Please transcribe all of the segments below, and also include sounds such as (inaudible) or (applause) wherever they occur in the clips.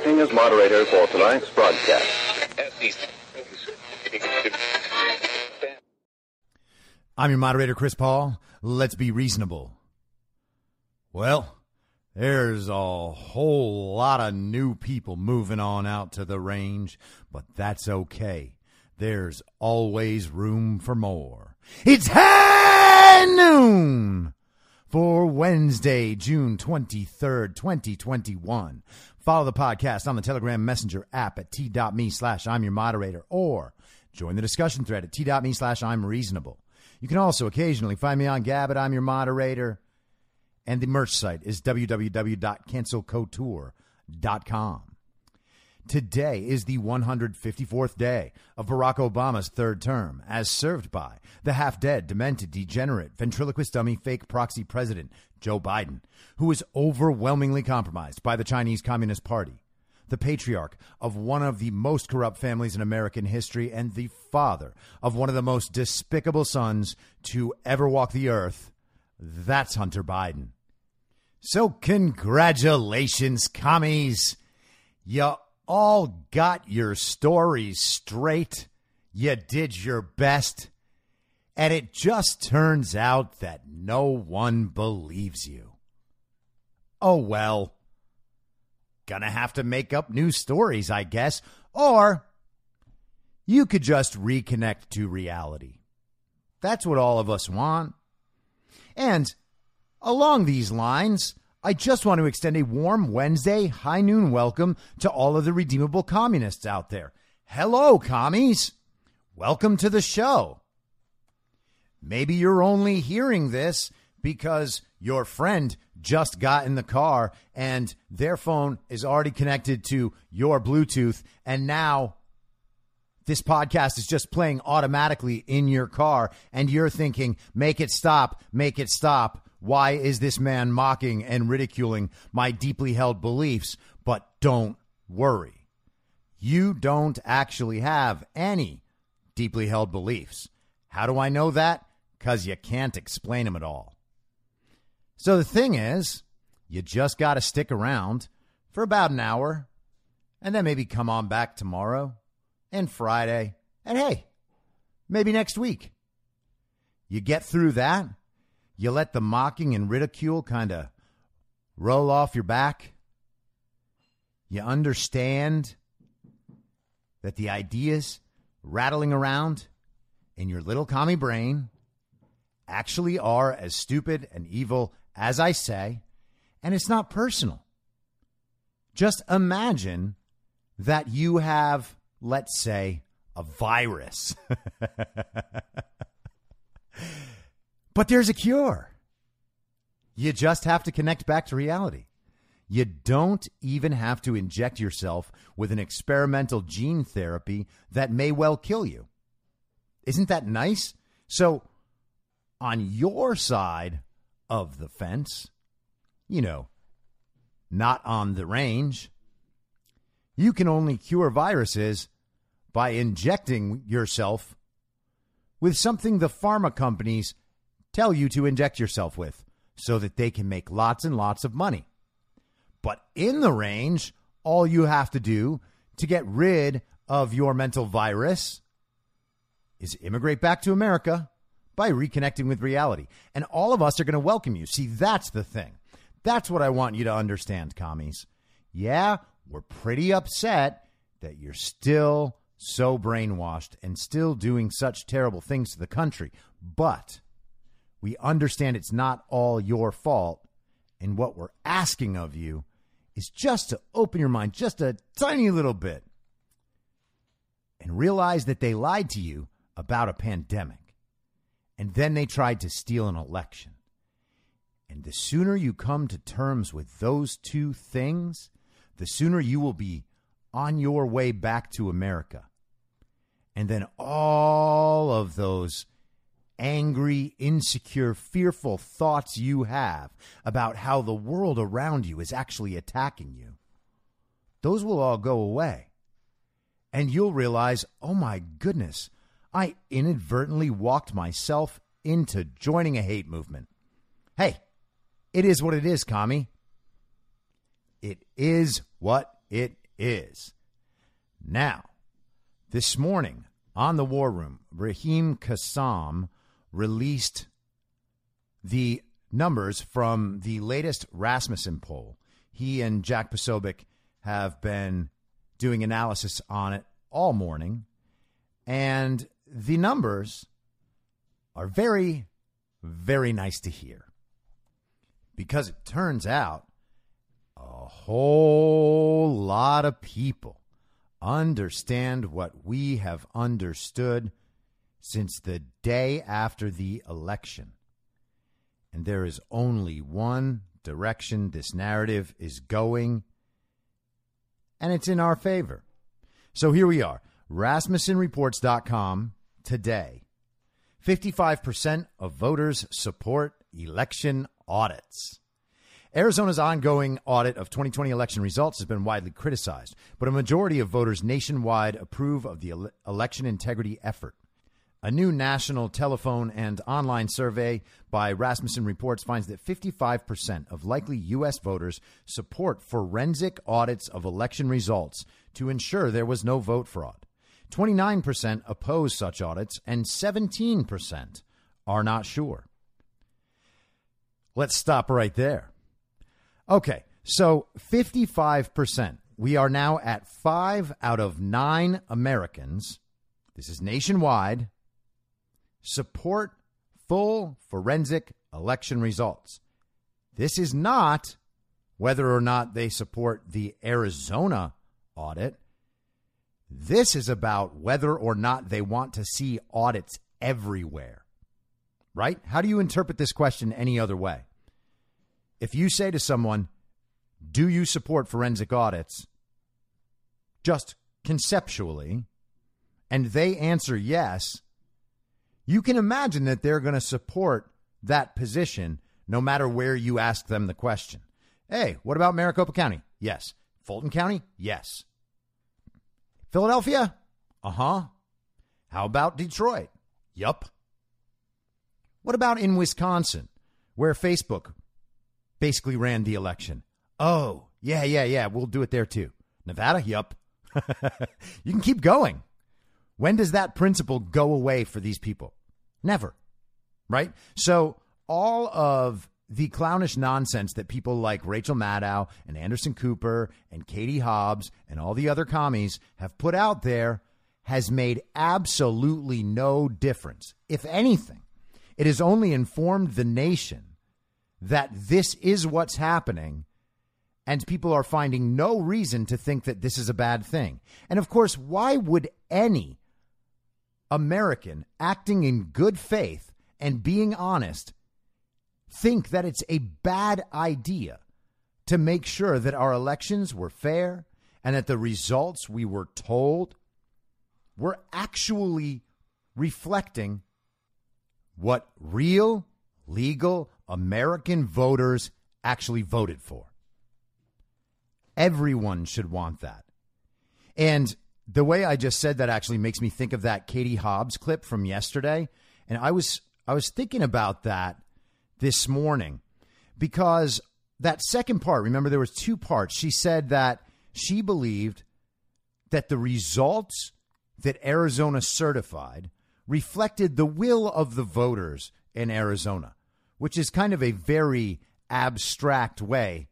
Acting as moderator for tonight's broadcast. I'm your moderator, Chris Paul. Let's be reasonable. Well, there's a whole lot of new people moving on out to the range, but that's okay. There's always room for more. It's high noon for Wednesday, June 23rd, 2021. Follow the podcast on the Telegram Messenger app at t.me slash I'm your moderator or join the discussion thread at t.me slash I'm reasonable. You can also occasionally find me on Gab at I'm your moderator. And the merch site is www.cancelcouture.com. Today is the 154th day of Barack Obama's third term, as served by the half dead, demented, degenerate, ventriloquist dummy, fake proxy president, Joe Biden, who is overwhelmingly compromised by the Chinese Communist Party, the patriarch of one of the most corrupt families in American history, and the father of one of the most despicable sons to ever walk the earth. That's Hunter Biden. So, congratulations, commies. You all got your stories straight. You did your best. And it just turns out that no one believes you. Oh, well. Gonna have to make up new stories, I guess. Or you could just reconnect to reality. That's what all of us want. And along these lines, I just want to extend a warm Wednesday high noon welcome to all of the redeemable communists out there. Hello, commies. Welcome to the show. Maybe you're only hearing this because your friend just got in the car and their phone is already connected to your Bluetooth, and now this podcast is just playing automatically in your car, and you're thinking, make it stop, make it stop. Why is this man mocking and ridiculing my deeply held beliefs? But don't worry. You don't actually have any deeply held beliefs. How do I know that? Because you can't explain them at all. So the thing is, you just got to stick around for about an hour and then maybe come on back tomorrow and Friday. And hey, maybe next week. You get through that you let the mocking and ridicule kind of roll off your back. You understand that the ideas rattling around in your little commie brain actually are as stupid and evil as I say, and it's not personal. Just imagine that you have, let's say, a virus. (laughs) But there's a cure. You just have to connect back to reality. You don't even have to inject yourself with an experimental gene therapy that may well kill you. Isn't that nice? So, on your side of the fence, you know, not on the range, you can only cure viruses by injecting yourself with something the pharma companies tell you to inject yourself with so that they can make lots and lots of money. But in the range, all you have to do to get rid of your mental virus is immigrate back to America by reconnecting with reality. And all of us are going to welcome you. See, that's the thing. That's what I want you to understand, commies. Yeah, we're pretty upset that you're still so brainwashed and still doing such terrible things to the country. But we understand it's not all your fault. And what we're asking of you is just to open your mind just a tiny little bit and realize that they lied to you about a pandemic. And then they tried to steal an election. And the sooner you come to terms with those two things, the sooner you will be on your way back to America. And then all of those angry, insecure, fearful thoughts you have about how the world around you is actually attacking you, those will all go away. And you'll realize, oh my goodness, I inadvertently walked myself into joining a hate movement. Hey, it is what it is, commie. It is what it is. Now, this morning on the War Room, Raheem Kassam released the numbers from the latest Rasmussen poll. He and Jack Posobiec have been doing analysis on it all morning. And the numbers are very, very nice to hear because it turns out a whole lot of people understand what we have understood since the day after the election. And there is only one direction this narrative is going, and it's in our favor. So here we are RasmussenReports.com today. 55% of voters support election audits. Arizona's ongoing audit of 2020 election results has been widely criticized, but a majority of voters nationwide approve of the election integrity effort. A new national telephone and online survey by Rasmussen Reports finds that 55% of likely U.S. voters support forensic audits of election results to ensure there was no vote fraud. 29% oppose such audits, and 17% are not sure. Let's stop right there. Okay, so 55%. We are now at five out of nine Americans. This is nationwide. Support full forensic election results. This is not whether or not they support the Arizona audit. This is about whether or not they want to see audits everywhere. Right? How do you interpret this question any other way? If you say to someone, Do you support forensic audits? Just conceptually, and they answer yes, you can imagine that they're going to support that position no matter where you ask them the question. Hey, what about Maricopa County? Yes. Fulton County? Yes. Philadelphia? Uh huh. How about Detroit? Yup. What about in Wisconsin, where Facebook basically ran the election? Oh, yeah, yeah, yeah. We'll do it there too. Nevada? Yup. (laughs) you can keep going. When does that principle go away for these people? Never. Right? So, all of the clownish nonsense that people like Rachel Maddow and Anderson Cooper and Katie Hobbs and all the other commies have put out there has made absolutely no difference. If anything, it has only informed the nation that this is what's happening and people are finding no reason to think that this is a bad thing. And of course, why would any American acting in good faith and being honest, think that it's a bad idea to make sure that our elections were fair and that the results we were told were actually reflecting what real, legal American voters actually voted for. Everyone should want that. And the way I just said that actually makes me think of that Katie Hobbs clip from yesterday. And I was I was thinking about that this morning because that second part, remember there was two parts. She said that she believed that the results that Arizona certified reflected the will of the voters in Arizona, which is kind of a very abstract way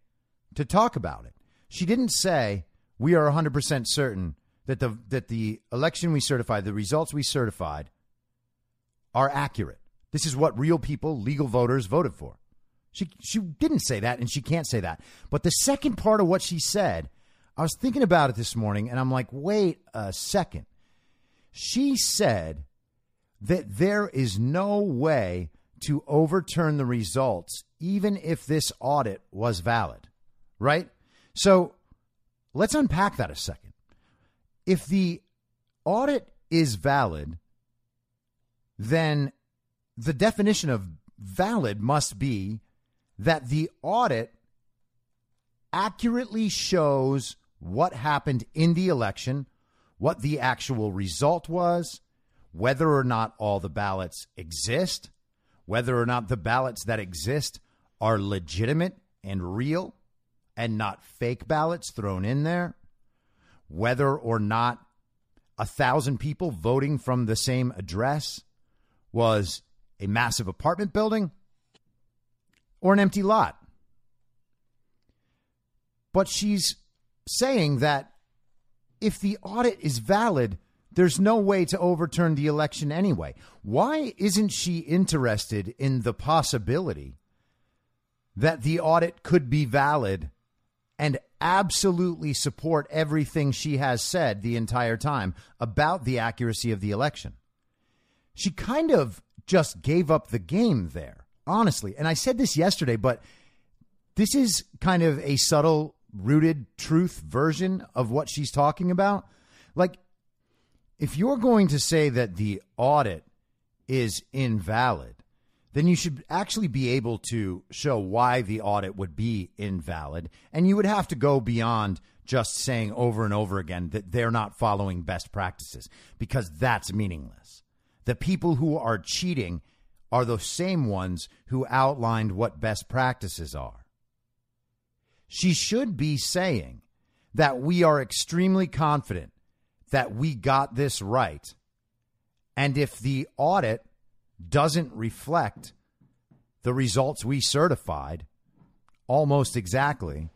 to talk about it. She didn't say we are 100% certain that the that the election we certified, the results we certified are accurate. This is what real people, legal voters voted for. She she didn't say that and she can't say that. But the second part of what she said, I was thinking about it this morning and I'm like, "Wait a second. She said that there is no way to overturn the results even if this audit was valid. Right? So, let's unpack that a second. If the audit is valid, then the definition of valid must be that the audit accurately shows what happened in the election, what the actual result was, whether or not all the ballots exist, whether or not the ballots that exist are legitimate and real and not fake ballots thrown in there, whether or not a thousand people voting from the same address was a massive apartment building or an empty lot. But she's saying that if the audit is valid, there's no way to overturn the election anyway. Why isn't she interested in the possibility that the audit could be valid and absolutely support everything she has said the entire time about the accuracy of the election? She kind of just gave up the game there, honestly. And I said this yesterday, but this is kind of a subtle, rooted truth version of what she's talking about. Like, if you're going to say that the audit is invalid, then you should actually be able to show why the audit would be invalid. And you would have to go beyond just saying over and over again that they're not following best practices because that's meaningless. The people who are cheating are the same ones who outlined what best practices are. She should be saying that we are extremely confident that we got this right. And if the audit doesn't reflect the results we certified almost exactly,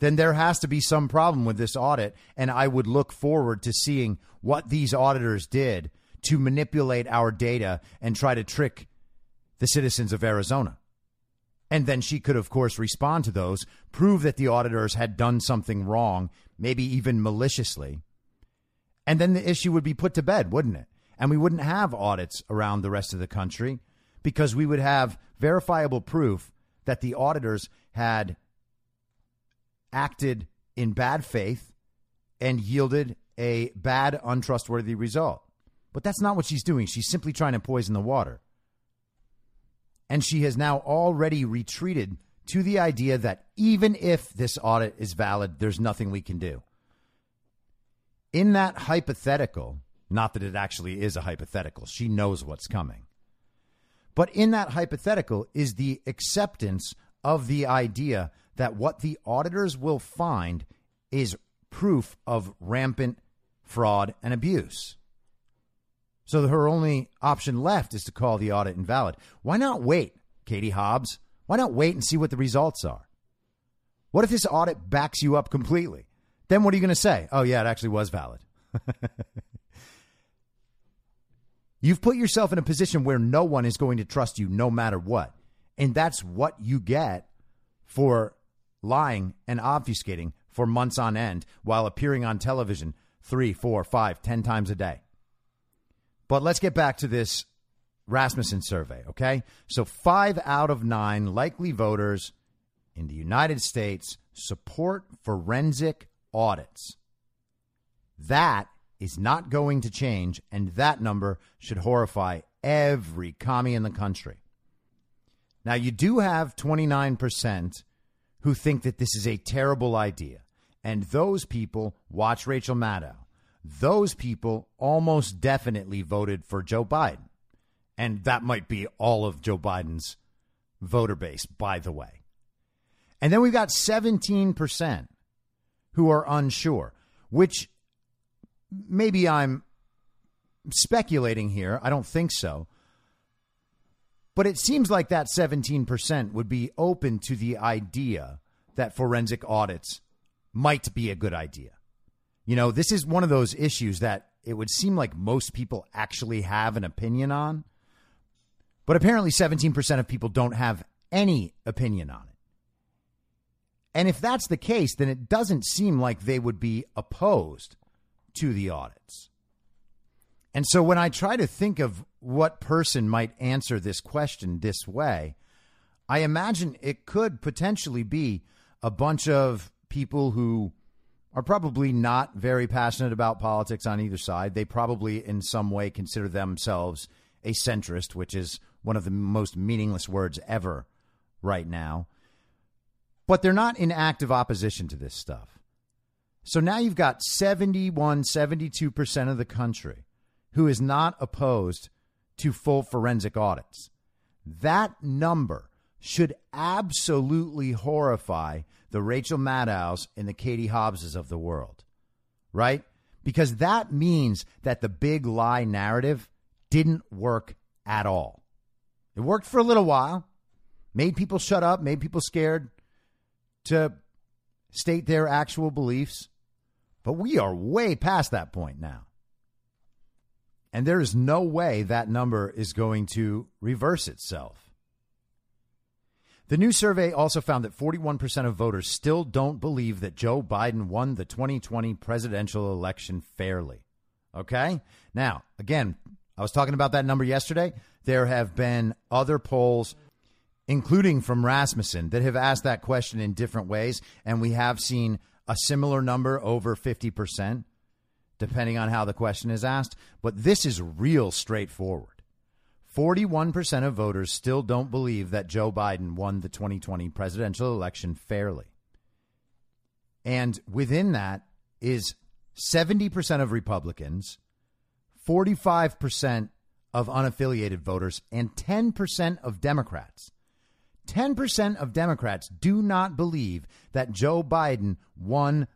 then there has to be some problem with this audit. And I would look forward to seeing what these auditors did to manipulate our data and try to trick the citizens of Arizona. And then she could, of course, respond to those, prove that the auditors had done something wrong, maybe even maliciously. And then the issue would be put to bed, wouldn't it? And we wouldn't have audits around the rest of the country because we would have verifiable proof that the auditors had acted in bad faith and yielded a bad, untrustworthy result. But that's not what she's doing. She's simply trying to poison the water. And she has now already retreated to the idea that even if this audit is valid, there's nothing we can do. In that hypothetical, not that it actually is a hypothetical, she knows what's coming. But in that hypothetical is the acceptance of the idea that what the auditors will find is proof of rampant fraud and abuse. So her only option left is to call the audit invalid. Why not wait, Katie Hobbs? Why not wait and see what the results are? What if this audit backs you up completely? Then what are you going to say? Oh, yeah, it actually was valid. (laughs) You've put yourself in a position where no one is going to trust you no matter what. And that's what you get for lying and obfuscating for months on end while appearing on television three, four, five, ten times a day. But let's get back to this Rasmussen survey, okay? So five out of nine likely voters in the United States support forensic audits. That is not going to change, and that number should horrify every commie in the country. Now, you do have 29% who think that this is a terrible idea, and those people watch Rachel Maddow. Those people almost definitely voted for Joe Biden. And that might be all of Joe Biden's voter base, by the way. And then we've got 17% who are unsure, which maybe I'm speculating here. I don't think so. But it seems like that 17% would be open to the idea that forensic audits might be a good idea. You know, this is one of those issues that it would seem like most people actually have an opinion on. But apparently, 17% of people don't have any opinion on it. And if that's the case, then it doesn't seem like they would be opposed to the audits. And so when I try to think of what person might answer this question this way, I imagine it could potentially be a bunch of people who are probably not very passionate about politics on either side. They probably, in some way, consider themselves a centrist, which is one of the most meaningless words ever right now. But they're not in active opposition to this stuff. So now you've got 71, 72% of the country who is not opposed to full forensic audits. That number should absolutely horrify the Rachel Maddows and the Katie Hobbses of the world, right? Because that means that the big lie narrative didn't work at all. It worked for a little while, made people shut up, made people scared to state their actual beliefs. But we are way past that point now. And there is no way that number is going to reverse itself. The new survey also found that 41% of voters still don't believe that Joe Biden won the 2020 presidential election fairly. Okay? Now, again, I was talking about that number yesterday. There have been other polls, including from Rasmussen, that have asked that question in different ways, and we have seen a similar number over 50%, depending on how the question is asked. But this is real straightforward. 41% of voters still don't believe that Joe Biden won the 2020 presidential election fairly. And within that is 70% of Republicans 45% of unaffiliated voters, and 10% of Democrats. 10% of Democrats do not believe that Joe Biden won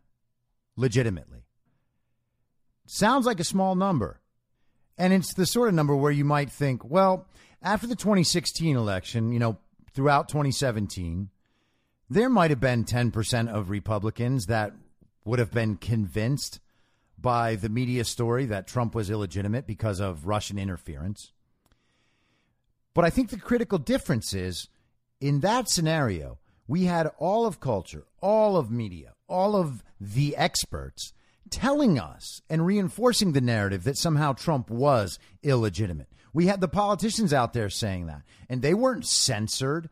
legitimately. Sounds like a small number. And it's the sort of number where you might think, well, after the 2016 election, you know, throughout 2017, there might have been 10% of Republicans that would have been convinced by the media story that Trump was illegitimate because of Russian interference. But I think the critical difference is in that scenario, we had all of culture, all of media, all of the experts telling us and reinforcing the narrative that somehow Trump was illegitimate. We had the politicians out there saying that, and they weren't censored.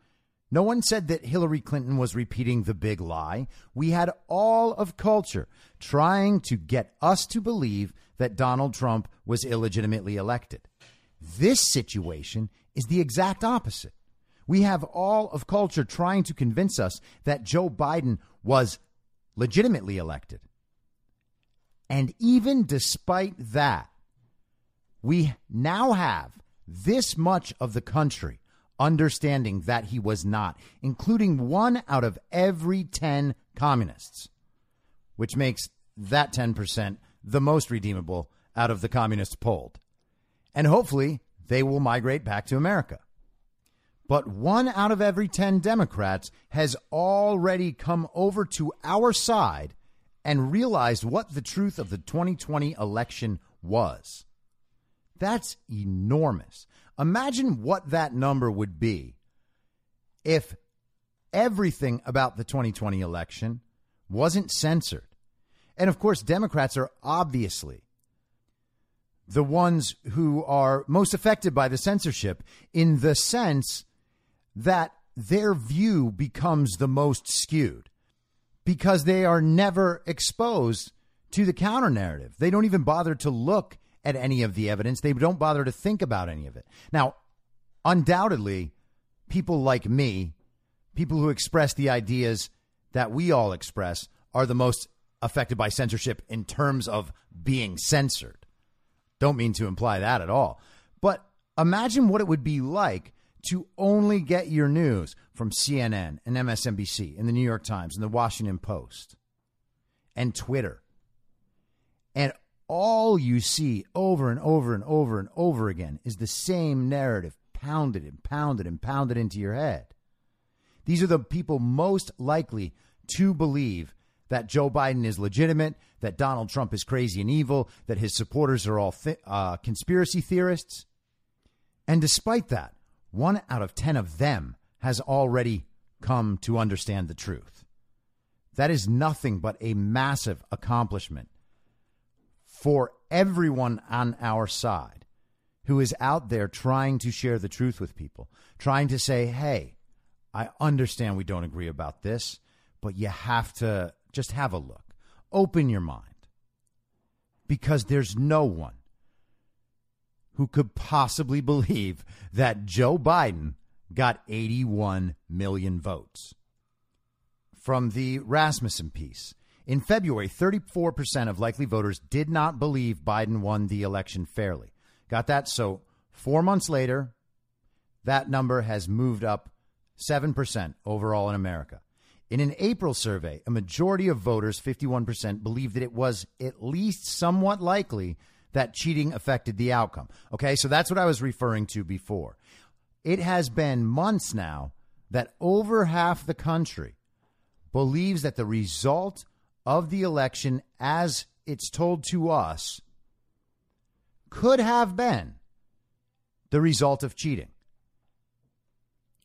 No one said that Hillary Clinton was repeating the big lie. We had all of culture trying to get us to believe that Donald Trump was illegitimately elected. This situation is the exact opposite. We have all of culture trying to convince us that Joe Biden was legitimately elected. And even despite that, we now have this much of the country understanding that he was not, including one out of every 10 communists, which makes that 10% the most redeemable out of the communists polled. And hopefully they will migrate back to America. But one out of every 10 Democrats has already come over to our side and realized what the truth of the 2020 election was. That's enormous. Imagine what that number would be if everything about the 2020 election wasn't censored. And of course, Democrats are obviously the ones who are most affected by the censorship in the sense that their view becomes the most skewed because they are never exposed to the counter narrative. They don't even bother to look at any of the evidence. They don't bother to think about any of it. Now, undoubtedly, people like me, people who express the ideas that we all express, are the most affected by censorship in terms of being censored. Don't mean to imply that at all. But imagine what it would be like to only get your news from CNN and MSNBC and the New York Times and the Washington Post and Twitter. And all you see over and over and over and over again is the same narrative pounded and pounded and pounded into your head. These are the people most likely to believe that Joe Biden is legitimate, that Donald Trump is crazy and evil, that his supporters are all th- uh, conspiracy theorists. And despite that, one out of 10 of them has already come to understand the truth. That is nothing but a massive accomplishment for everyone on our side who is out there trying to share the truth with people, trying to say, hey, I understand we don't agree about this, but you have to just have a look. Open your mind. Because there's no one who could possibly believe that Joe Biden got 81 million votes. From the Rasmussen piece, in February, 34% of likely voters did not believe Biden won the election fairly. Got that? So, four months later, that number has moved up 7% overall in America. In an April survey, a majority of voters, 51%, believed that it was at least somewhat likely that cheating affected the outcome. Okay, so that's what I was referring to before. It has been months now that over half the country believes that the result of the election, as it's told to us, could have been the result of cheating.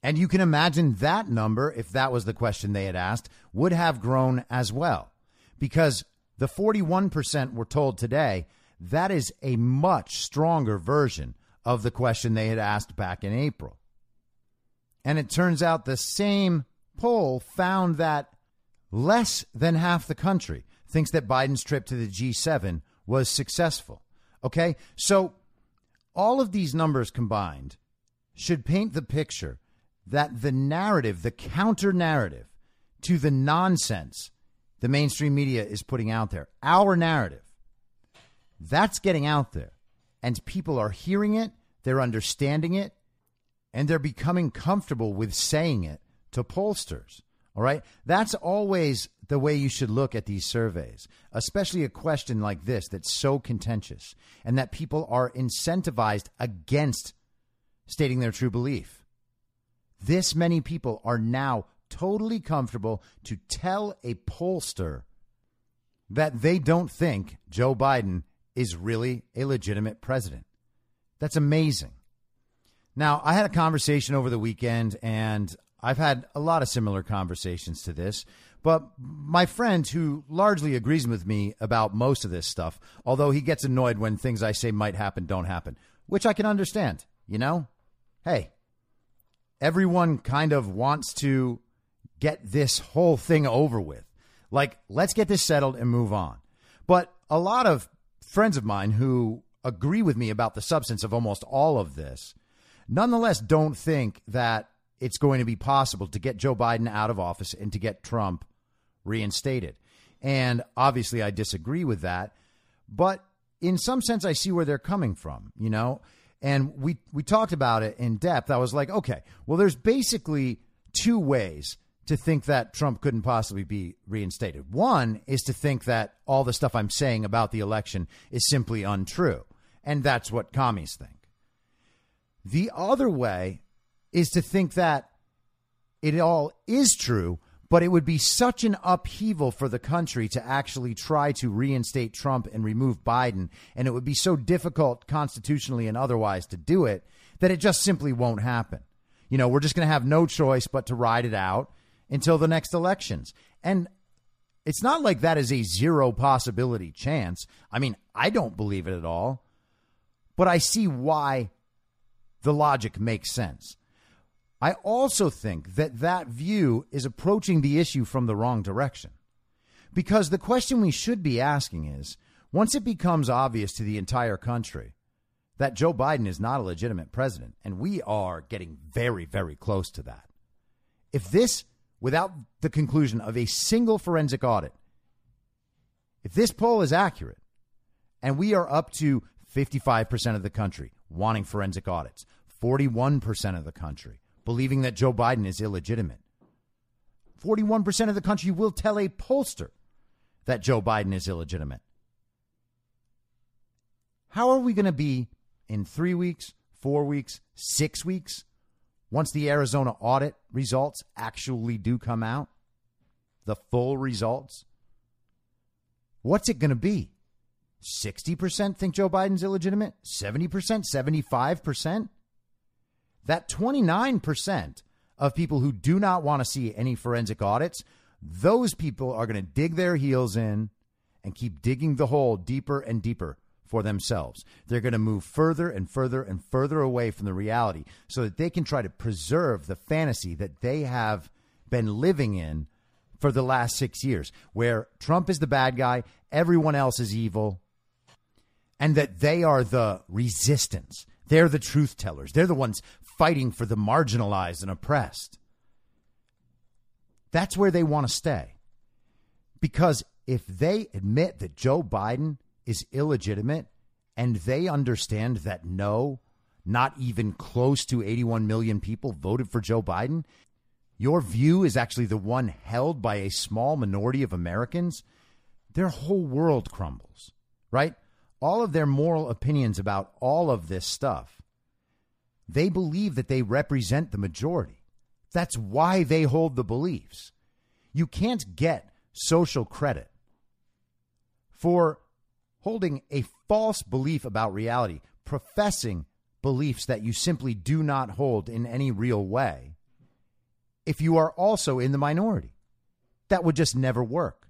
And you can imagine that number, if that was the question they had asked, would have grown as well. Because the 41% were told today, that is a much stronger version of the question they had asked back in April. And it turns out the same poll found that less than half the country thinks that Biden's trip to the G7 was successful. Okay? So all of these numbers combined should paint the picture that the narrative, the counter narrative to the nonsense the mainstream media is putting out there, our narrative, that's getting out there. And people are hearing it, they're understanding it, and they're becoming comfortable with saying it to pollsters. All right. That's always the way you should look at these surveys, especially a question like this that's so contentious and that people are incentivized against stating their true belief. This many people are now totally comfortable to tell a pollster that they don't think Joe Biden is really a legitimate president. That's amazing. Now, I had a conversation over the weekend, and I've had a lot of similar conversations to this. But my friend, who largely agrees with me about most of this stuff, although he gets annoyed when things I say might happen don't happen, which I can understand, you know? Hey, everyone kind of wants to get this whole thing over with. Like, let's get this settled and move on. But a lot of friends of mine who agree with me about the substance of almost all of this nonetheless don't think that it's going to be possible to get Joe Biden out of office and to get Trump reinstated. And obviously, I disagree with that. But in some sense, I see where they're coming from, you know? And we, we talked about it in depth. I was like, okay, well, there's basically two ways to think that Trump couldn't possibly be reinstated. One is to think that all the stuff I'm saying about the election is simply untrue. And that's what commies think. The other way is to think that it all is true, but it would be such an upheaval for the country to actually try to reinstate Trump and remove Biden. And it would be so difficult constitutionally and otherwise to do it that it just simply won't happen. You know, we're just going to have no choice but to ride it out until the next elections. And it's not like that is a zero possibility chance. I mean, I don't believe it at all. but I see why the logic makes sense. I also think that that view is approaching the issue from the wrong direction. Because the question we should be asking is once it becomes obvious to the entire country that Joe Biden is not a legitimate president, and we are getting very, very close to that, if this, without the conclusion of a single forensic audit, if this poll is accurate, and we are up to 55% of the country wanting forensic audits, 41% of the country believing that Joe Biden is illegitimate. 41% of the country will tell a pollster that Joe Biden is illegitimate. How are we going to be in three weeks, four weeks, six weeks, once the Arizona audit results actually do come out? The full results? What's it going to be? 60% think Joe Biden's illegitimate? 70%? 75%? that 29% of people who do not want to see any forensic audits, those people are going to dig their heels in and keep digging the hole deeper and deeper for themselves. They're going to move further and further and further away from the reality so that they can try to preserve the fantasy that they have been living in for the last six years, where Trump is the bad guy, everyone else is evil, and that they are the resistance. They're the truth tellers. They're the ones fighting for the marginalized and oppressed. That's where they want to stay. Because if they admit that Joe Biden is illegitimate and they understand that no, not even close to 81 million people voted for Joe Biden, your view is actually the one held by a small minority of Americans, their whole world crumbles, right? All of their moral opinions about all of this stuff they believe that they represent the majority. That's why they hold the beliefs. You can't get social credit for holding a false belief about reality, professing beliefs that you simply do not hold in any real way, if you are also in the minority. That would just never work.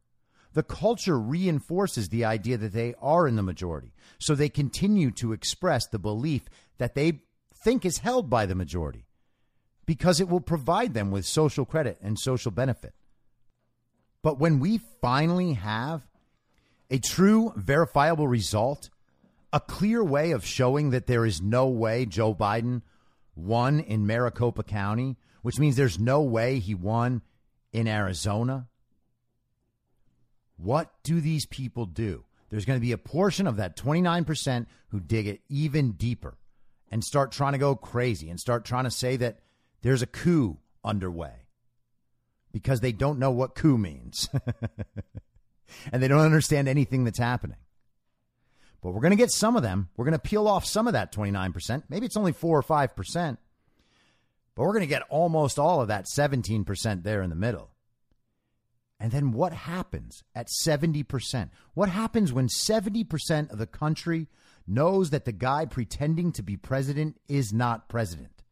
The culture reinforces the idea that they are in the majority. So they continue to express the belief that they think is held by the majority because it will provide them with social credit and social benefit. But when we finally have a true verifiable result, a clear way of showing that there is no way Joe Biden won in Maricopa County, which means there's no way he won in Arizona. What do these people do? There's going to be a portion of that 29% who dig it even deeper and start trying to go crazy and start trying to say that there's a coup underway because they don't know what coup means (laughs) and they don't understand anything that's happening. But we're going to get some of them. We're going to peel off some of that 29%. Maybe it's only 4 or 5%. But we're going to get almost all of that 17% there in the middle. And then what happens at 70%? What happens when 70% of the country knows that the guy pretending to be president is not president?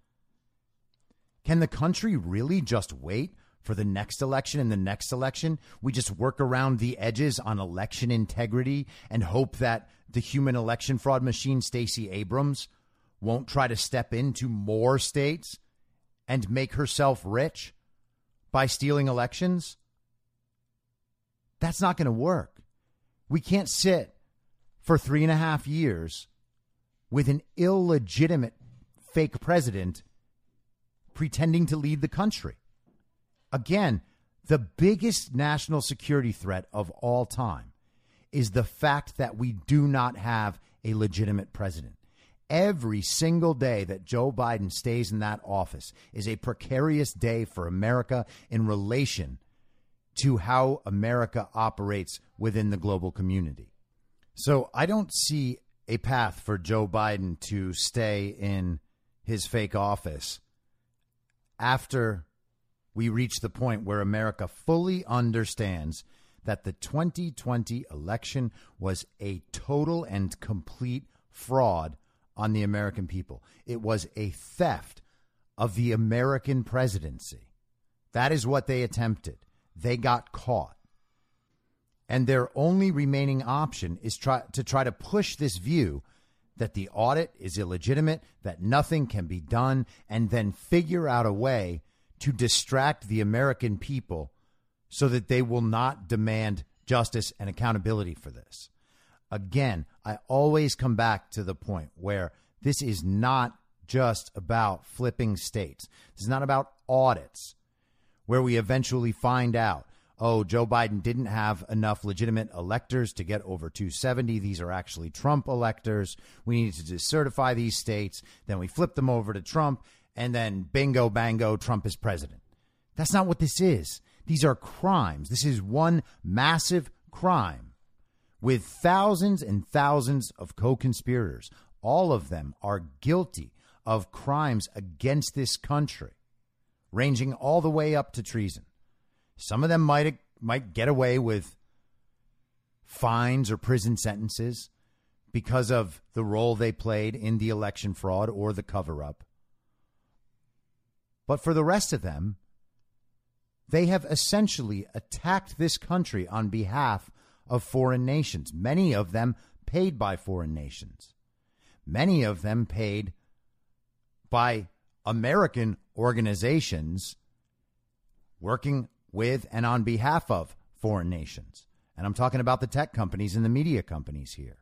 Can the country really just wait for the next election and the next election? We just work around the edges on election integrity and hope that the human election fraud machine, Stacey Abrams, won't try to step into more states and make herself rich by stealing elections? That's not going to work. We can't sit for three and a half years with an illegitimate fake president pretending to lead the country. Again, the biggest national security threat of all time is the fact that we do not have a legitimate president. Every single day that Joe Biden stays in that office is a precarious day for America in relation to how America operates within the global community. So I don't see a path for Joe Biden to stay in his fake office after we reach the point where America fully understands that the 2020 election was a total and complete fraud on the American people. It was a theft of the American presidency. That is what they attempted. They got caught and their only remaining option is try to try to push this view that the audit is illegitimate, that nothing can be done, and then figure out a way to distract the American people so that they will not demand justice and accountability for this. Again, I always come back to the point where this is not just about flipping states. This is not about audits where we eventually find out, oh, Joe Biden didn't have enough legitimate electors to get over 270. These are actually Trump electors. We need to decertify these states. Then we flip them over to Trump, and then bingo, bango, Trump is president. That's not what this is. These are crimes. This is one massive crime with thousands and thousands of co conspirators. All of them are guilty of crimes against this country, ranging all the way up to treason. Some of them might might get away with fines or prison sentences because of the role they played in the election fraud or the cover up. But for the rest of them, they have essentially attacked this country on behalf of foreign nations, many of them paid by foreign nations, many of them paid by American organizations working with and on behalf of foreign nations. And I'm talking about the tech companies and the media companies here.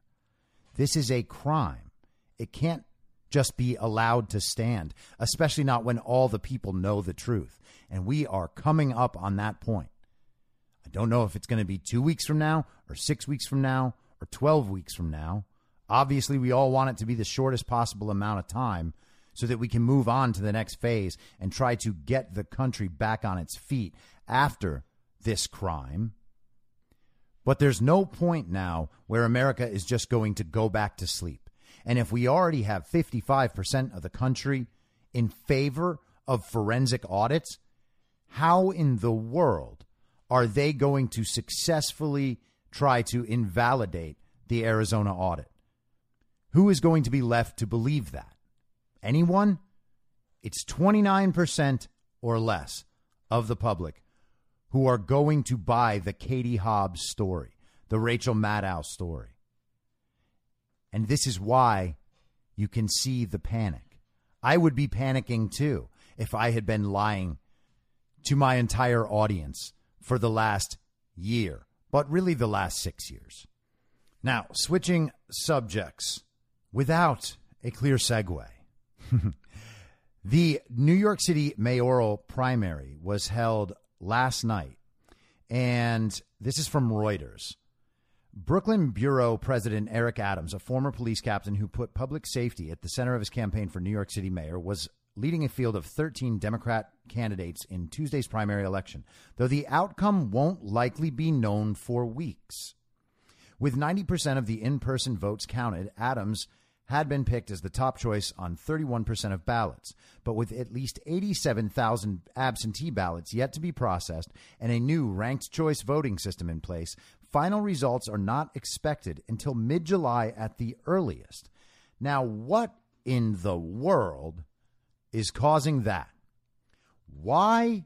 This is a crime. It can't just be allowed to stand, especially not when all the people know the truth. And we are coming up on that point. I don't know if it's going to be two weeks from now, or six weeks from now, or 12 weeks from now. Obviously, we all want it to be the shortest possible amount of time so that we can move on to the next phase and try to get the country back on its feet after this crime. But there's no point now where America is just going to go back to sleep. And if we already have 55% of the country in favor of forensic audits, how in the world are they going to successfully try to invalidate the Arizona audit? Who is going to be left to believe that? anyone, it's 29% or less of the public who are going to buy the Katie Hobbs story, the Rachel Maddow story. And this is why you can see the panic. I would be panicking too if I had been lying to my entire audience for the last year, but really the last six years. Now, switching subjects without a clear segue. (laughs) the New York City mayoral primary was held last night, and this is from Reuters. Brooklyn Borough President Eric Adams, a former police captain who put public safety at the center of his campaign for New York City mayor, was leading a field of 13 Democrat candidates in Tuesday's primary election, though the outcome won't likely be known for weeks. With 90% of the in person votes counted, Adams had been picked as the top choice on 31% of ballots, but with at least 87,000 absentee ballots yet to be processed and a new ranked choice voting system in place, final results are not expected until mid July at the earliest. Now, what in the world is causing that? Why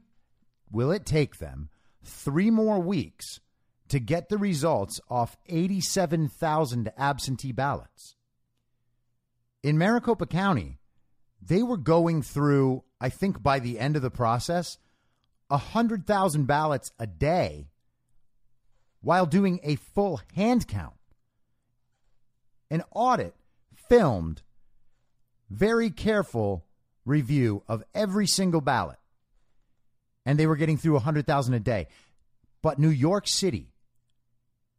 will it take them three more weeks to get the results off 87,000 absentee ballots? in Maricopa County, they were going through, I think by the end of the process, 100,000 ballots a day while doing a full hand count. An audit filmed very careful review of every single ballot. And they were getting through 100,000 a day. But New York City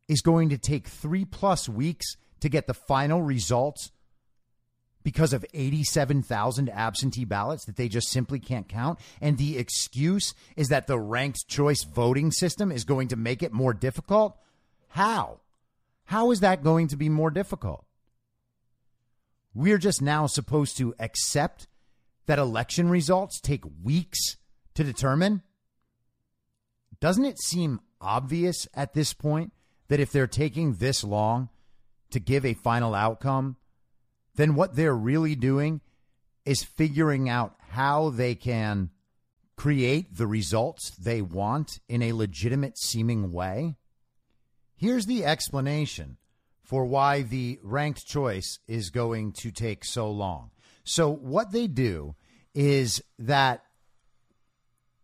is going to take three plus weeks to get the final results because of 87,000 absentee ballots that they just simply can't count. And the excuse is that the ranked choice voting system is going to make it more difficult. How? How is that going to be more difficult? We're just now supposed to accept that election results take weeks to determine. Doesn't it seem obvious at this point that if they're taking this long to give a final outcome, then what they're really doing is figuring out how they can create the results they want in a legitimate seeming way. Here's the explanation for why the ranked choice is going to take so long. So, what they do is that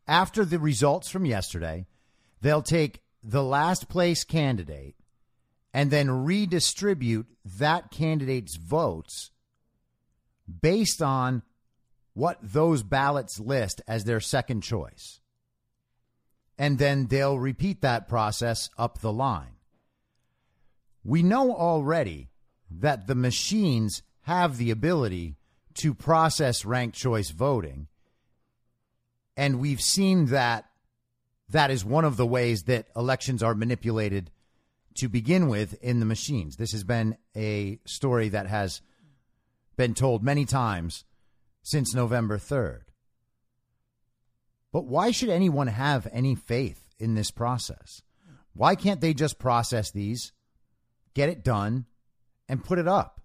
after the results from yesterday, they'll take the last place candidate and then redistribute that candidate's votes based on what those ballots list as their second choice. And then they'll repeat that process up the line. We know already that the machines have the ability to process ranked choice voting. And we've seen that that is one of the ways that elections are manipulated to begin with in the machines. This has been a story that has been told many times since November 3rd. But why should anyone have any faith in this process? Why can't they just process these, get it done, and put it up?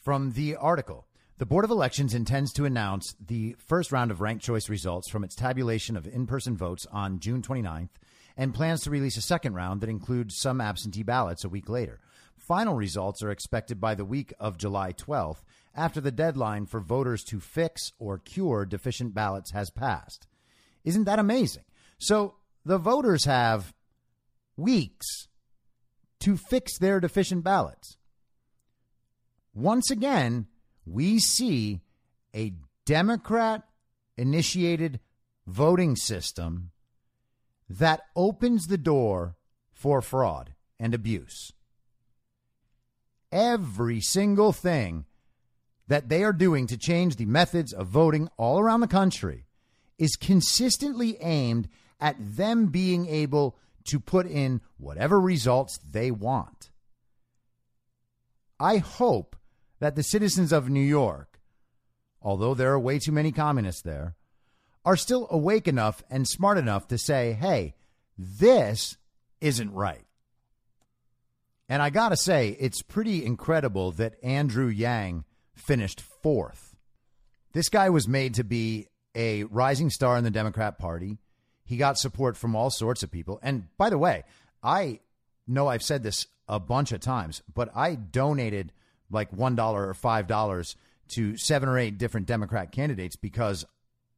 From the article, the Board of Elections intends to announce the first round of ranked choice results from its tabulation of in person votes on June 29th and plans to release a second round that includes some absentee ballots a week later. Final results are expected by the week of July 12th after the deadline for voters to fix or cure deficient ballots has passed. Isn't that amazing? So the voters have weeks to fix their deficient ballots. Once again, we see a Democrat initiated voting system that opens the door for fraud and abuse. Every single thing that they are doing to change the methods of voting all around the country is consistently aimed at them being able to put in whatever results they want. I hope that the citizens of New York, although there are way too many communists there, are still awake enough and smart enough to say, hey, this isn't right. And I got to say, it's pretty incredible that Andrew Yang finished fourth. This guy was made to be a rising star in the Democrat Party. He got support from all sorts of people. And by the way, I know I've said this a bunch of times, but I donated like $1 or $5 to seven or eight different Democrat candidates because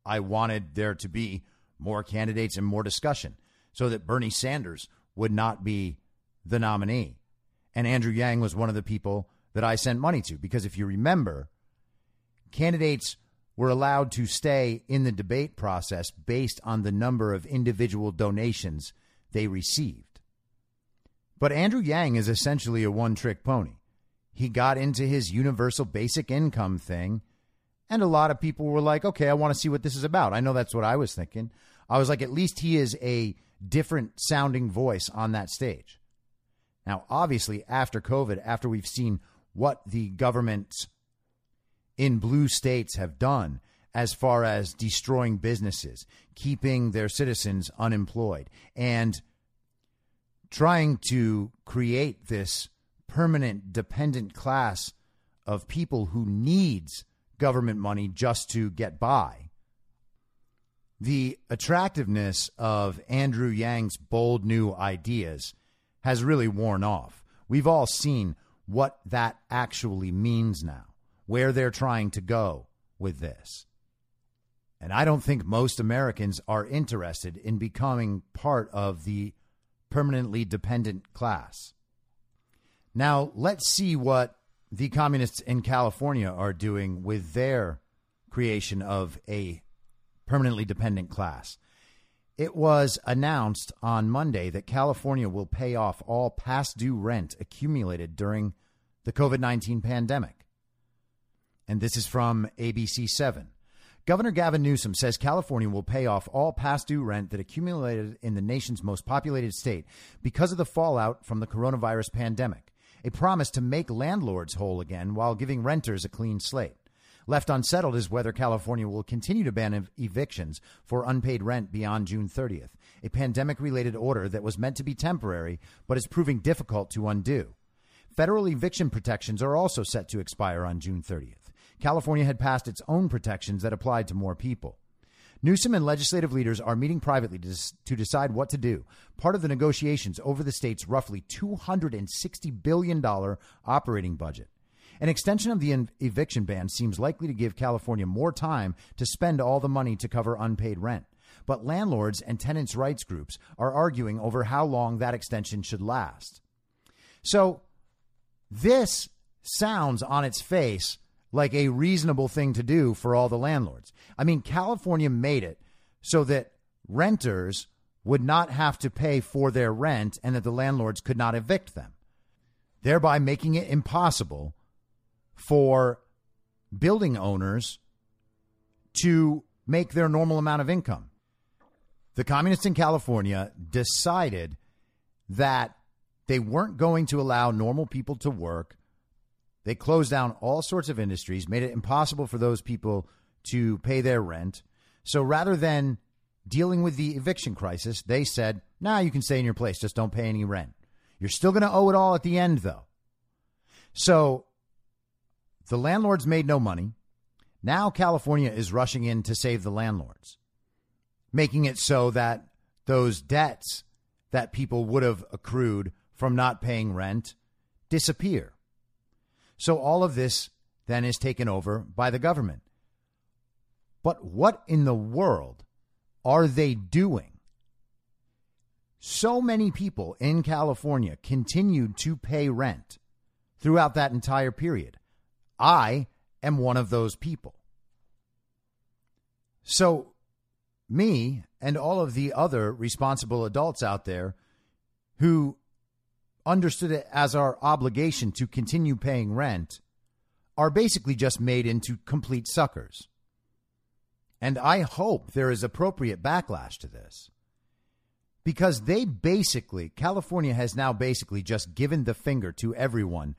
I wanted there to be more candidates and more discussion so that Bernie Sanders would not be the nominee. And Andrew Yang was one of the people that I sent money to because if you remember, candidates were allowed to stay in the debate process based on the number of individual donations they received. But Andrew Yang is essentially a one trick pony. He got into his universal basic income thing, and a lot of people were like, okay, I want to see what this is about. I know that's what I was thinking. I was like, at least he is a different sounding voice on that stage. Now, obviously, after COVID, after we've seen what the governments in blue states have done as far as destroying businesses, keeping their citizens unemployed, and trying to create this permanent dependent class of people who needs government money just to get by. The attractiveness of Andrew Yang's bold new ideas has really worn off. We've all seen what that actually means now, where they're trying to go with this. And I don't think most Americans are interested in becoming part of the permanently dependent class. Now, let's see what the communists in California are doing with their creation of a permanently dependent class. It was announced on Monday that California will pay off all past due rent accumulated during the COVID 19 pandemic. And this is from ABC 7. Governor Gavin Newsom says California will pay off all past due rent that accumulated in the nation's most populated state because of the fallout from the coronavirus pandemic, a promise to make landlords whole again while giving renters a clean slate. Left unsettled is whether California will continue to ban ev- evictions for unpaid rent beyond June 30th, a pandemic related order that was meant to be temporary but is proving difficult to undo. Federal eviction protections are also set to expire on June 30th. California had passed its own protections that applied to more people. Newsom and legislative leaders are meeting privately to, to decide what to do, part of the negotiations over the state's roughly $260 billion operating budget. An extension of the eviction ban seems likely to give California more time to spend all the money to cover unpaid rent. But landlords and tenants' rights groups are arguing over how long that extension should last. So, this sounds on its face like a reasonable thing to do for all the landlords. I mean, California made it so that renters would not have to pay for their rent and that the landlords could not evict them, thereby making it impossible for building owners to make their normal amount of income. The communists in California decided that they weren't going to allow normal people to work they closed down all sorts of industries, made it impossible for those people to pay their rent. So rather than dealing with the eviction crisis, they said, nah, you can stay in your place, just don't pay any rent. You're still going to owe it all at the end, though. So the landlords made no money. Now California is rushing in to save the landlords, making it so that those debts that people would have accrued from not paying rent disappear. So all of this then is taken over by the government. But what in the world are they doing? So many people in California continued to pay rent throughout that entire period. I am one of those people. So, me and all of the other responsible adults out there who understood it as our obligation to continue paying rent are basically just made into complete suckers. And I hope there is appropriate backlash to this. Because they basically, California has now basically just given the finger to everyone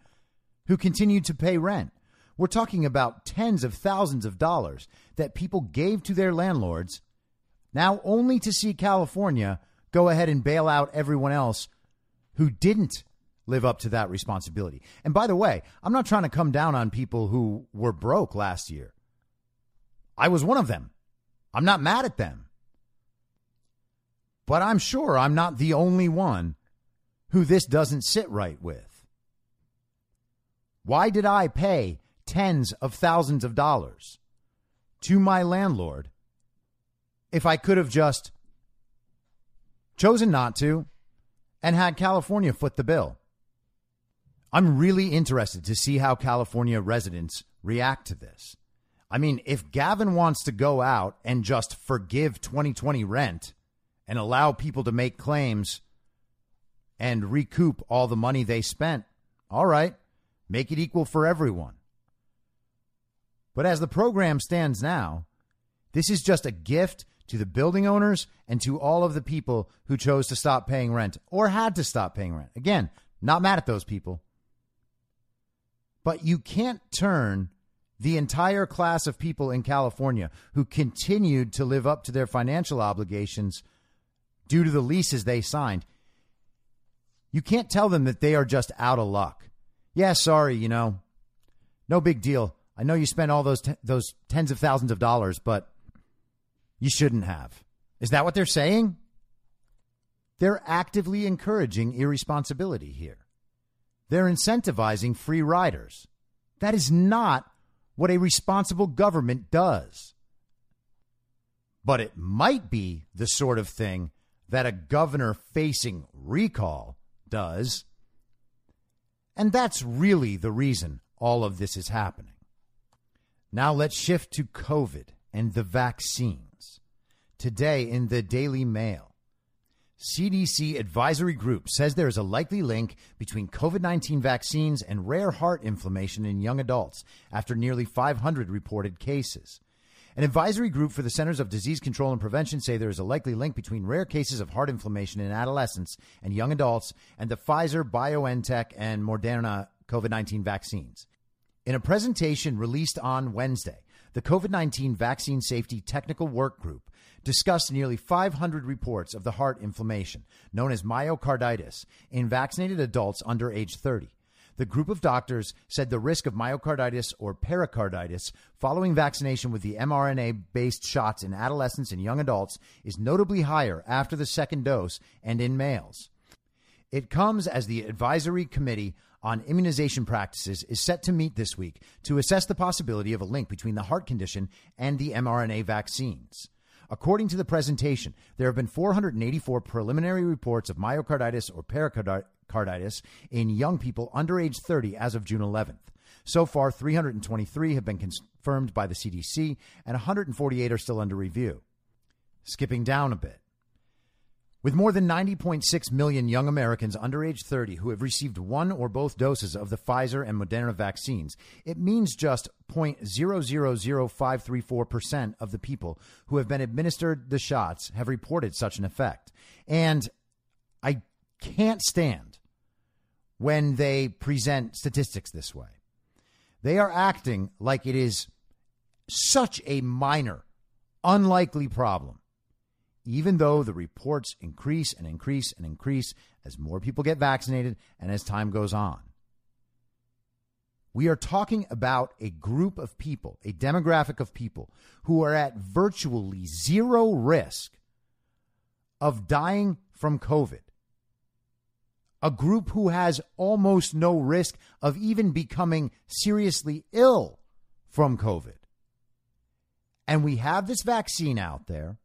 who continued to pay rent. We're talking about tens of thousands of dollars that people gave to their landlords, now only to see California go ahead and bail out everyone else who didn't live up to that responsibility. And by the way, I'm not trying to come down on people who were broke last year. I was one of them. I'm not mad at them. But I'm sure I'm not the only one who this doesn't sit right with. Why did I pay tens of thousands of dollars to my landlord if I could have just chosen not to and had California foot the bill. I'm really interested to see how California residents react to this. I mean, if Gavin wants to go out and just forgive 2020 rent and allow people to make claims and recoup all the money they spent, all right, make it equal for everyone. But as the program stands now, this is just a gift to the building owners and to all of the people who chose to stop paying rent or had to stop paying rent. Again, not mad at those people. But you can't turn the entire class of people in California who continued to live up to their financial obligations due to the leases they signed. You can't tell them that they are just out of luck. Yeah, sorry, you know. No big deal. I know you spent all those t- those tens of thousands of dollars, but you shouldn't have. Is that what they're saying? They're actively encouraging irresponsibility here. They're incentivizing free riders. That is not what a responsible government does. But it might be the sort of thing that a governor facing recall does. And that's really the reason all of this is happening. Now let's shift to COVID and the vaccine today in the Daily Mail. CDC advisory group says there is a likely link between COVID 19 vaccines and rare heart inflammation in young adults after nearly 500 reported cases. An advisory group for the Centers of Disease Control and Prevention say there is a likely link between rare cases of heart inflammation in adolescents and young adults and the Pfizer, BioNTech, and Moderna COVID 19 vaccines. In a presentation released on Wednesday, the COVID 19 Vaccine Safety Technical Work Group discussed nearly 500 reports of the heart inflammation, known as myocarditis, in vaccinated adults under age 30. The group of doctors said the risk of myocarditis or pericarditis following vaccination with the mRNA based shots in adolescents and young adults is notably higher after the second dose and in males. It comes as the Advisory Committee on Immunization Practices is set to meet this week to assess the possibility of a link between the heart condition and the mRNA vaccines. According to the presentation, there have been 484 preliminary reports of myocarditis or pericarditis in young people under age 30 as of June 11th. So far, 323 have been confirmed by the CDC, and 148 are still under review. Skipping down a bit. With more than 90.6 million young Americans under age 30 who have received one or both doses of the Pfizer and Moderna vaccines, it means just 0.000534% of the people who have been administered the shots have reported such an effect. And I can't stand when they present statistics this way. They are acting like it is such a minor, unlikely problem even though the reports increase and increase and increase as more people get vaccinated and as time goes on. We are talking about a group of people, a demographic of people who are at virtually zero risk of dying from COVID. A group who has almost no risk of even becoming seriously ill from COVID. And we have this vaccine out there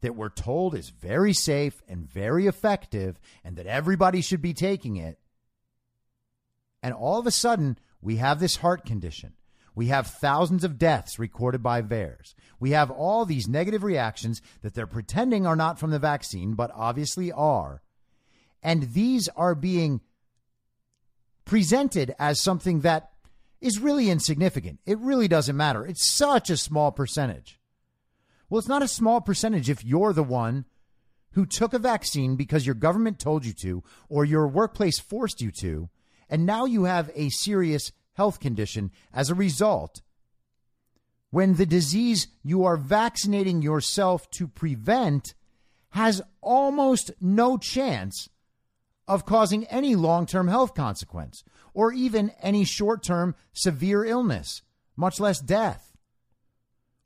that we're told is very safe and very effective and that everybody should be taking it. And all of a sudden, we have this heart condition. We have thousands of deaths recorded by VAERS. We have all these negative reactions that they're pretending are not from the vaccine, but obviously are. And these are being presented as something that is really insignificant. It really doesn't matter. It's such a small percentage. Well, it's not a small percentage if you're the one who took a vaccine because your government told you to or your workplace forced you to, and now you have a serious health condition as a result. When the disease you are vaccinating yourself to prevent has almost no chance of causing any long term health consequence or even any short term severe illness, much less death.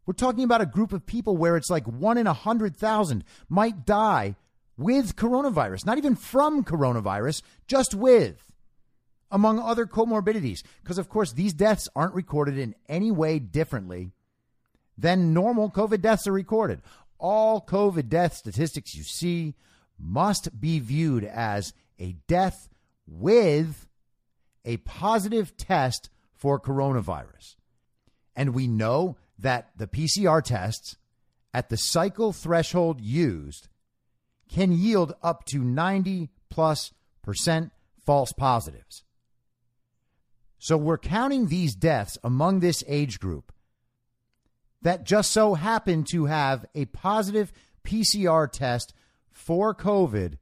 We're talking about a group of people where it's like one in a hundred thousand might die with coronavirus, not even from coronavirus, just with, among other comorbidities. Because, of course, these deaths aren't recorded in any way differently than normal COVID deaths are recorded. All COVID death statistics you see must be viewed as a death with a positive test for coronavirus. And we know that the PCR tests at the cycle threshold used can yield up to 90 plus percent false positives. So we're counting these deaths among this age group that just so happen to have a positive PCR test for COVID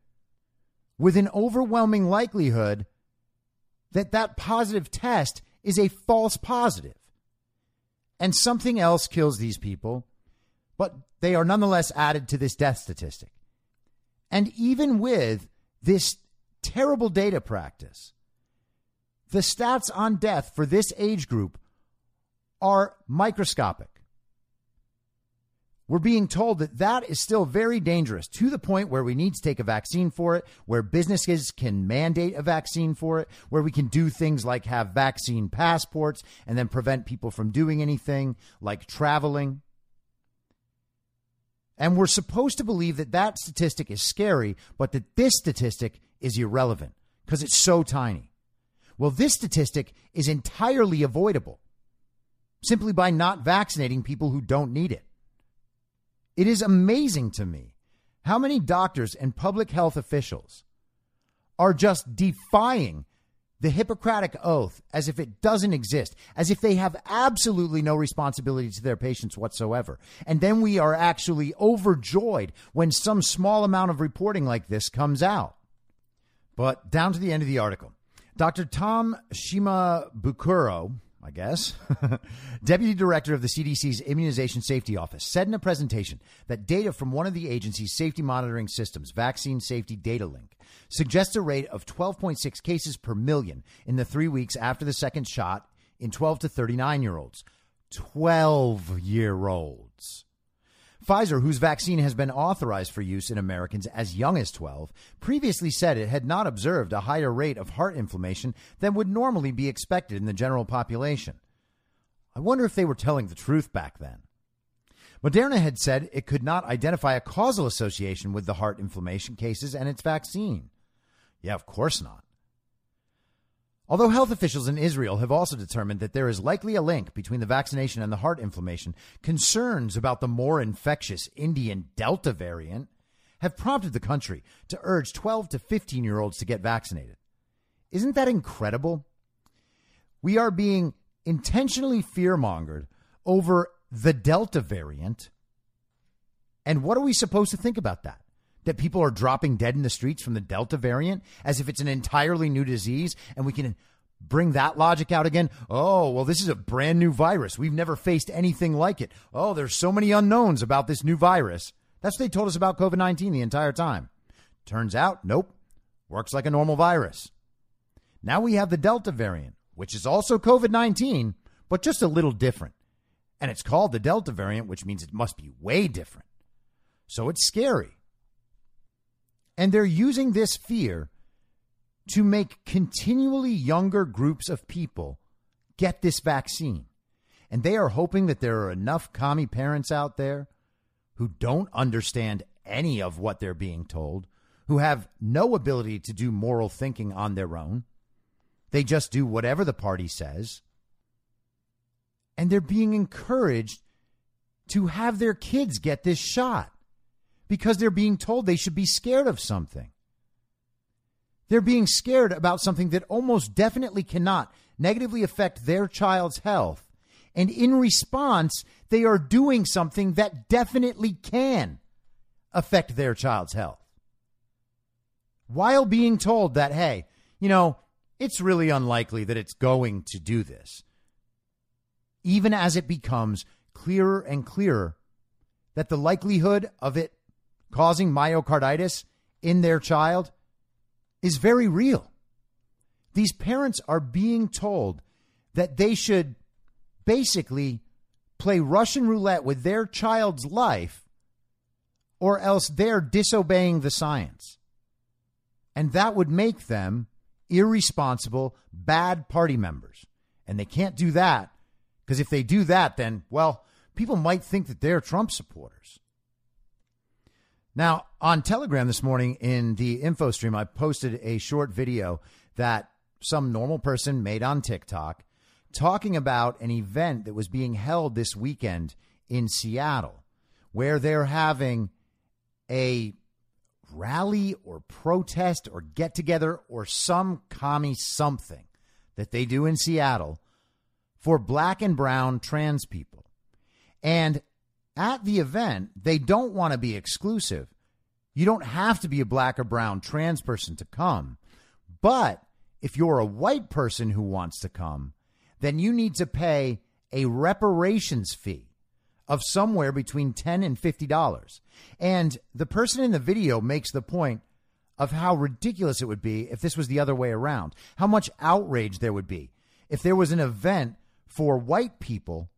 with an overwhelming likelihood that that positive test is a false positive and something else kills these people, but they are nonetheless added to this death statistic. And even with this terrible data practice, the stats on death for this age group are microscopic. We're being told that that is still very dangerous to the point where we need to take a vaccine for it, where businesses can mandate a vaccine for it, where we can do things like have vaccine passports and then prevent people from doing anything like traveling. And we're supposed to believe that that statistic is scary, but that this statistic is irrelevant because it's so tiny. Well, this statistic is entirely avoidable simply by not vaccinating people who don't need it. It is amazing to me how many doctors and public health officials are just defying the Hippocratic oath as if it doesn't exist, as if they have absolutely no responsibility to their patients whatsoever. And then we are actually overjoyed when some small amount of reporting like this comes out. But down to the end of the article. Dr. Tom Shimabukuro I guess. (laughs) Deputy Director of the CDC's Immunization Safety Office said in a presentation that data from one of the agency's safety monitoring systems, Vaccine Safety Datalink, suggests a rate of 12.6 cases per million in the three weeks after the second shot in 12 to 39 year olds. 12 year olds. Pfizer, whose vaccine has been authorized for use in Americans as young as 12, previously said it had not observed a higher rate of heart inflammation than would normally be expected in the general population. I wonder if they were telling the truth back then. Moderna had said it could not identify a causal association with the heart inflammation cases and its vaccine. Yeah, of course not. Although health officials in Israel have also determined that there is likely a link between the vaccination and the heart inflammation, concerns about the more infectious Indian Delta variant have prompted the country to urge 12 to 15 year olds to get vaccinated. Isn't that incredible? We are being intentionally fear mongered over the Delta variant. And what are we supposed to think about that? That people are dropping dead in the streets from the Delta variant as if it's an entirely new disease and we can bring that logic out again. Oh, well, this is a brand new virus. We've never faced anything like it. Oh, there's so many unknowns about this new virus. That's what they told us about COVID 19 the entire time. Turns out, nope, works like a normal virus. Now we have the Delta variant, which is also COVID 19, but just a little different. And it's called the Delta variant, which means it must be way different. So it's scary. And they're using this fear to make continually younger groups of people get this vaccine. And they are hoping that there are enough commie parents out there who don't understand any of what they're being told, who have no ability to do moral thinking on their own. They just do whatever the party says. And they're being encouraged to have their kids get this shot because they're being told they should be scared of something. They're being scared about something that almost definitely cannot negatively affect their child's health. And in response, they are doing something that definitely can affect their child's health. While being told that, hey, you know, it's really unlikely that it's going to do this. Even as it becomes clearer and clearer that the likelihood of it causing myocarditis in their child is very real. These parents are being told that they should basically play Russian roulette with their child's life or else they're disobeying the science. And that would make them irresponsible, bad party members. And they can't do that because if they do that, then, well, people might think that they're Trump supporters. Now, on Telegram this morning in the info stream, I posted a short video that some normal person made on TikTok talking about an event that was being held this weekend in Seattle, where they're having a rally or protest or get together or some commie something that they do in Seattle for black and brown trans people. And at the event, they don't want to be exclusive. You don't have to be a black or brown trans person to come. But if you're a white person who wants to come, then you need to pay a reparations fee of somewhere between 10 and $50. And the person in the video makes the point of how ridiculous it would be if this was the other way around, how much outrage there would be if there was an event for white people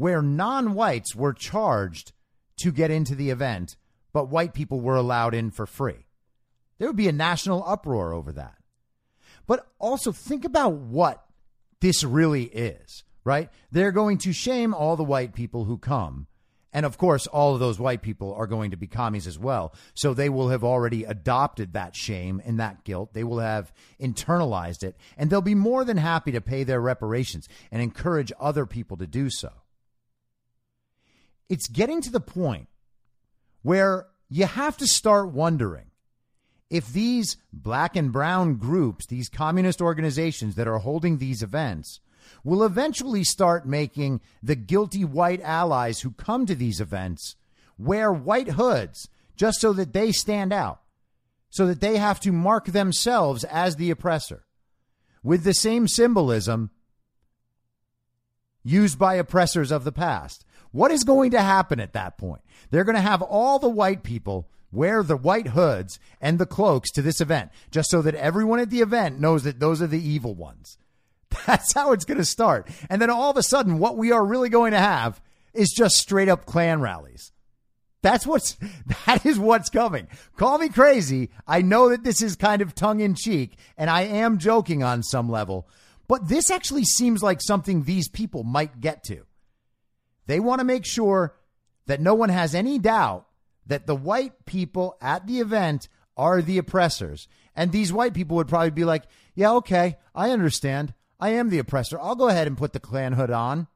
where non whites were charged to get into the event, but white people were allowed in for free. There would be a national uproar over that. But also think about what this really is, right? They're going to shame all the white people who come. And of course, all of those white people are going to be commies as well. So they will have already adopted that shame and that guilt. They will have internalized it. And they'll be more than happy to pay their reparations and encourage other people to do so it's getting to the point where you have to start wondering if these black and brown groups, these communist organizations that are holding these events, will eventually start making the guilty white allies who come to these events wear white hoods just so that they stand out, so that they have to mark themselves as the oppressor with the same symbolism used by oppressors of the past. What is going to happen at that point? They're going to have all the white people wear the white hoods and the cloaks to this event, just so that everyone at the event knows that those are the evil ones. (laughs) That's how it's going to start. And then all of a sudden, what we are really going to have is just straight up Klan rallies. That's what's, (laughs) that is what's coming. Call me crazy. I know that this is kind of tongue in cheek and I am joking on some level, but this actually seems like something these people might get to. They want to make sure that no one has any doubt that the white people at the event are the oppressors. And these white people would probably be like, yeah, okay, I understand. I am the oppressor. I'll go ahead and put the Klan hood on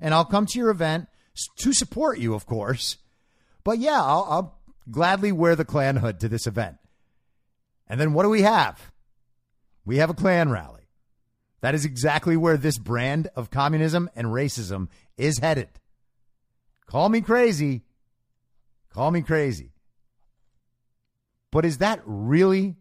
and I'll come to your event to support you, of course. But yeah, I'll, I'll gladly wear the Klan hood to this event. And then what do we have? We have a Klan rally. That is exactly where this brand of communism and racism is headed. Call me crazy. Call me crazy. But is that really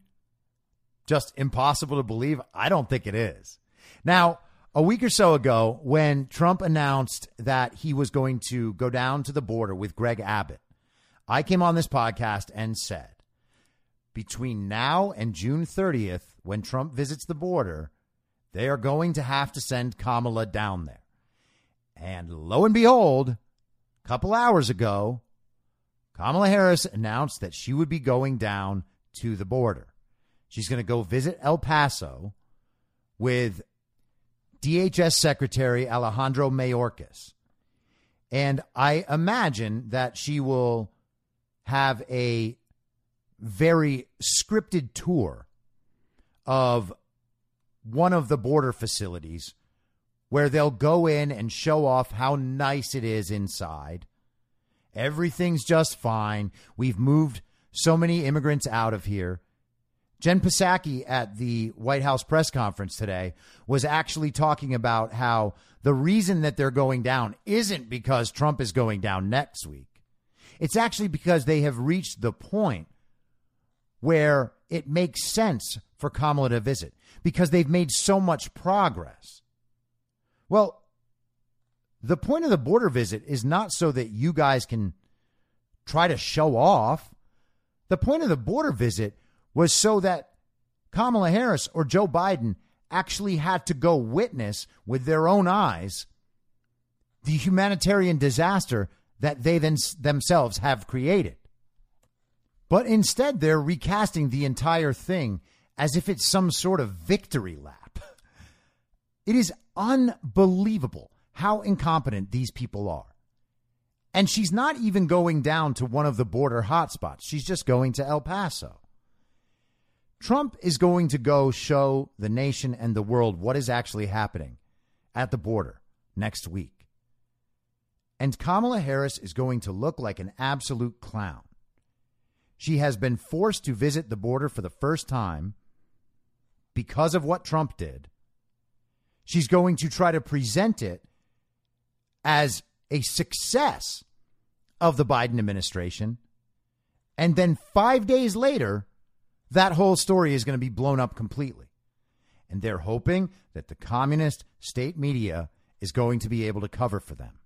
just impossible to believe? I don't think it is. Now, a week or so ago, when Trump announced that he was going to go down to the border with Greg Abbott, I came on this podcast and said, between now and June 30th, when Trump visits the border, they are going to have to send Kamala down there. And lo and behold, couple hours ago, Kamala Harris announced that she would be going down to the border. She's going to go visit El Paso with DHS Secretary Alejandro Mayorkas. And I imagine that she will have a very scripted tour of one of the border facilities where they'll go in and show off how nice it is inside. Everything's just fine. We've moved so many immigrants out of here. Jen Psaki at the White House press conference today was actually talking about how the reason that they're going down isn't because Trump is going down next week. It's actually because they have reached the point where it makes sense for Kamala to visit because they've made so much progress. Well, the point of the border visit is not so that you guys can try to show off. The point of the border visit was so that Kamala Harris or Joe Biden actually had to go witness with their own eyes the humanitarian disaster that they then themselves have created. But instead, they're recasting the entire thing as if it's some sort of victory lap. (laughs) It is unbelievable how incompetent these people are. And she's not even going down to one of the border hotspots. She's just going to El Paso. Trump is going to go show the nation and the world what is actually happening at the border next week. And Kamala Harris is going to look like an absolute clown. She has been forced to visit the border for the first time because of what Trump did. She's going to try to present it as a success of the Biden administration. And then five days later, that whole story is going to be blown up completely. And they're hoping that the communist state media is going to be able to cover for them.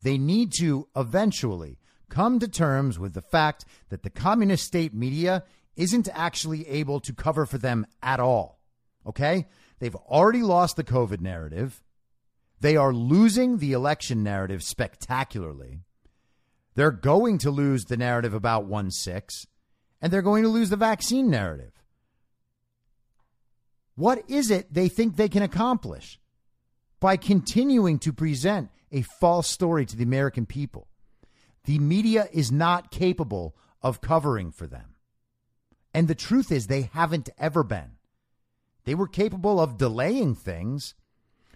They need to eventually come to terms with the fact that the communist state media isn't actually able to cover for them at all. Okay? They've already lost the COVID narrative. They are losing the election narrative spectacularly. They're going to lose the narrative about 1 6 and they're going to lose the vaccine narrative. What is it they think they can accomplish by continuing to present a false story to the American people? The media is not capable of covering for them. And the truth is, they haven't ever been. They were capable of delaying things,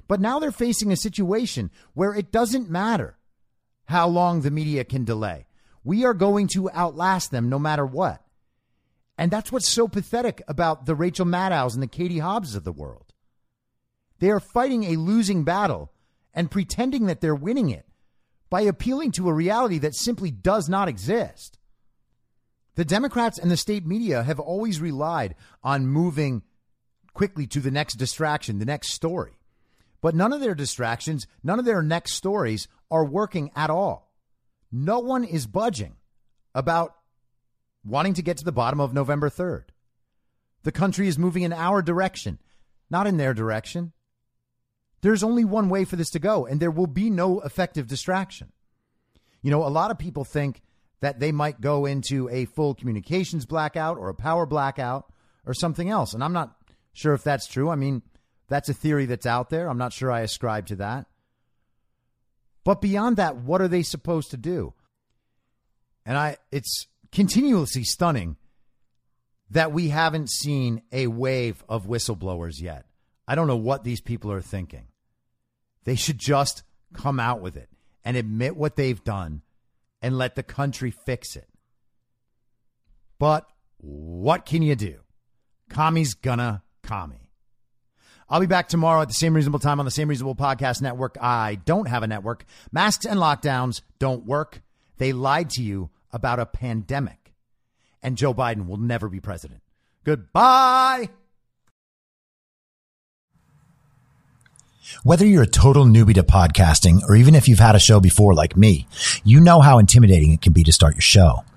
but now they're facing a situation where it doesn't matter how long the media can delay. We are going to outlast them no matter what. And that's what's so pathetic about the Rachel Maddows and the Katie Hobbs of the world. They are fighting a losing battle and pretending that they're winning it by appealing to a reality that simply does not exist. The Democrats and the state media have always relied on moving quickly to the next distraction, the next story. But none of their distractions, none of their next stories are working at all. No one is budging about wanting to get to the bottom of November 3rd. The country is moving in our direction, not in their direction. There's only one way for this to go, and there will be no effective distraction. You know, a lot of people think that they might go into a full communications blackout or a power blackout or something else. And I'm not sure if that's true. I mean, that's a theory that's out there. I'm not sure I ascribe to that. But beyond that, what are they supposed to do? And I it's continuously stunning that we haven't seen a wave of whistleblowers yet. I don't know what these people are thinking. They should just come out with it and admit what they've done and let the country fix it. But what can you do? Kami's gonna commie. I'll be back tomorrow at the same reasonable time on the same reasonable podcast network. I don't have a network. Masks and lockdowns don't work. They lied to you about a pandemic. And Joe Biden will never be president. Goodbye. Whether you're a total newbie to podcasting or even if you've had a show before like me, you know how intimidating it can be to start your show.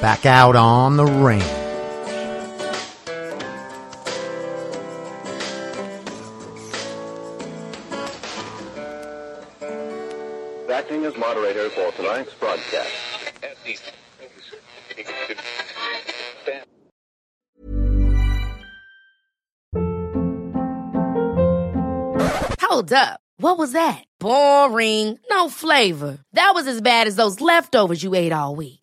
Back out on the range. Acting as moderator for tonight's broadcast. Hold up. What was that? Boring. No flavor. That was as bad as those leftovers you ate all week.